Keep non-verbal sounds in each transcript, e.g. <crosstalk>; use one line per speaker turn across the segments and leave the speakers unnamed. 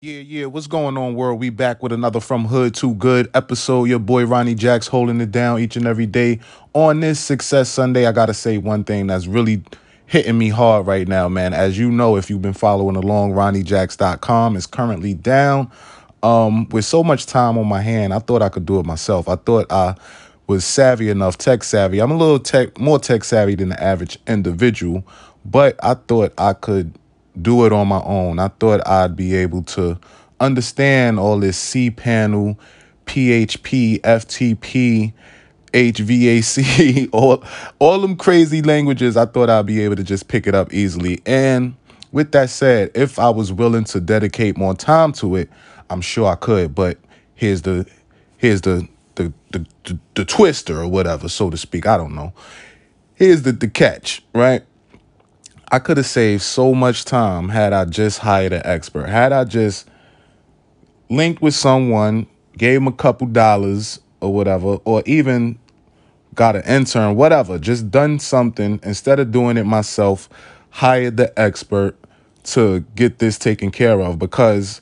Yeah, yeah. What's going on, world? We back with another From Hood to Good episode. Your boy Ronnie Jacks holding it down each and every day. On this Success Sunday, I gotta say one thing that's really hitting me hard right now, man. As you know, if you've been following along, RonnieJacks.com is currently down. Um, with so much time on my hand, I thought I could do it myself. I thought I was savvy enough, tech savvy. I'm a little tech more tech savvy than the average individual, but I thought I could do it on my own. I thought I'd be able to understand all this cPanel, PHP, FTP, HVAC, <laughs> all all them crazy languages. I thought I'd be able to just pick it up easily. And with that said, if I was willing to dedicate more time to it, I'm sure I could. But here's the here's the the the, the, the twister or whatever, so to speak. I don't know. Here's the the catch, right? I could have saved so much time had I just hired an expert. Had I just linked with someone, gave them a couple dollars or whatever, or even got an intern, whatever, just done something instead of doing it myself, hired the expert to get this taken care of because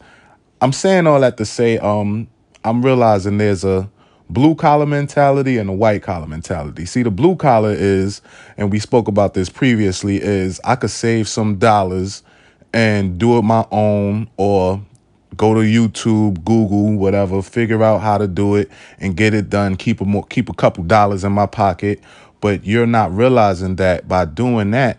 I'm saying all that to say um I'm realizing there's a blue collar mentality and a white collar mentality. See, the blue collar is, and we spoke about this previously, is I could save some dollars and do it my own or go to YouTube, Google, whatever, figure out how to do it and get it done, keep a more, keep a couple dollars in my pocket. But you're not realizing that by doing that,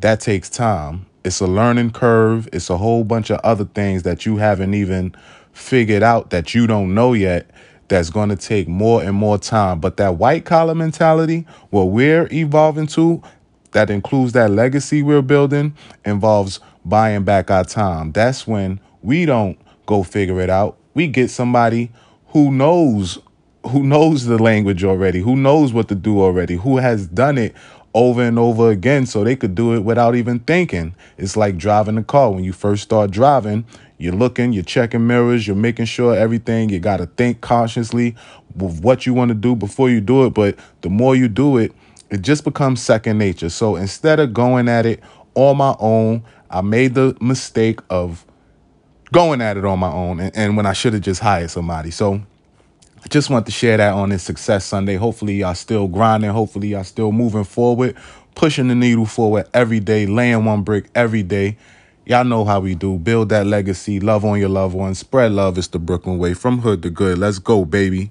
that takes time. It's a learning curve. It's a whole bunch of other things that you haven't even figured out that you don't know yet that's going to take more and more time. But that white collar mentality, what we're evolving to, that includes that legacy we're building, involves buying back our time. That's when we don't go figure it out. We get somebody who knows who knows the language already, who knows what to do already, who has done it over and over again so they could do it without even thinking. It's like driving a car. When you first start driving, you're looking, you're checking mirrors, you're making sure everything, you got to think cautiously with what you want to do before you do it. But the more you do it, it just becomes second nature. So instead of going at it on my own, I made the mistake of going at it on my own and, and when I should have just hired somebody. So I just want to share that on this Success Sunday. Hopefully, y'all still grinding. Hopefully, y'all still moving forward, pushing the needle forward every day, laying one brick every day. Y'all know how we do. Build that legacy. Love on your loved ones. Spread love. It's the Brooklyn way. From hood to good. Let's go, baby.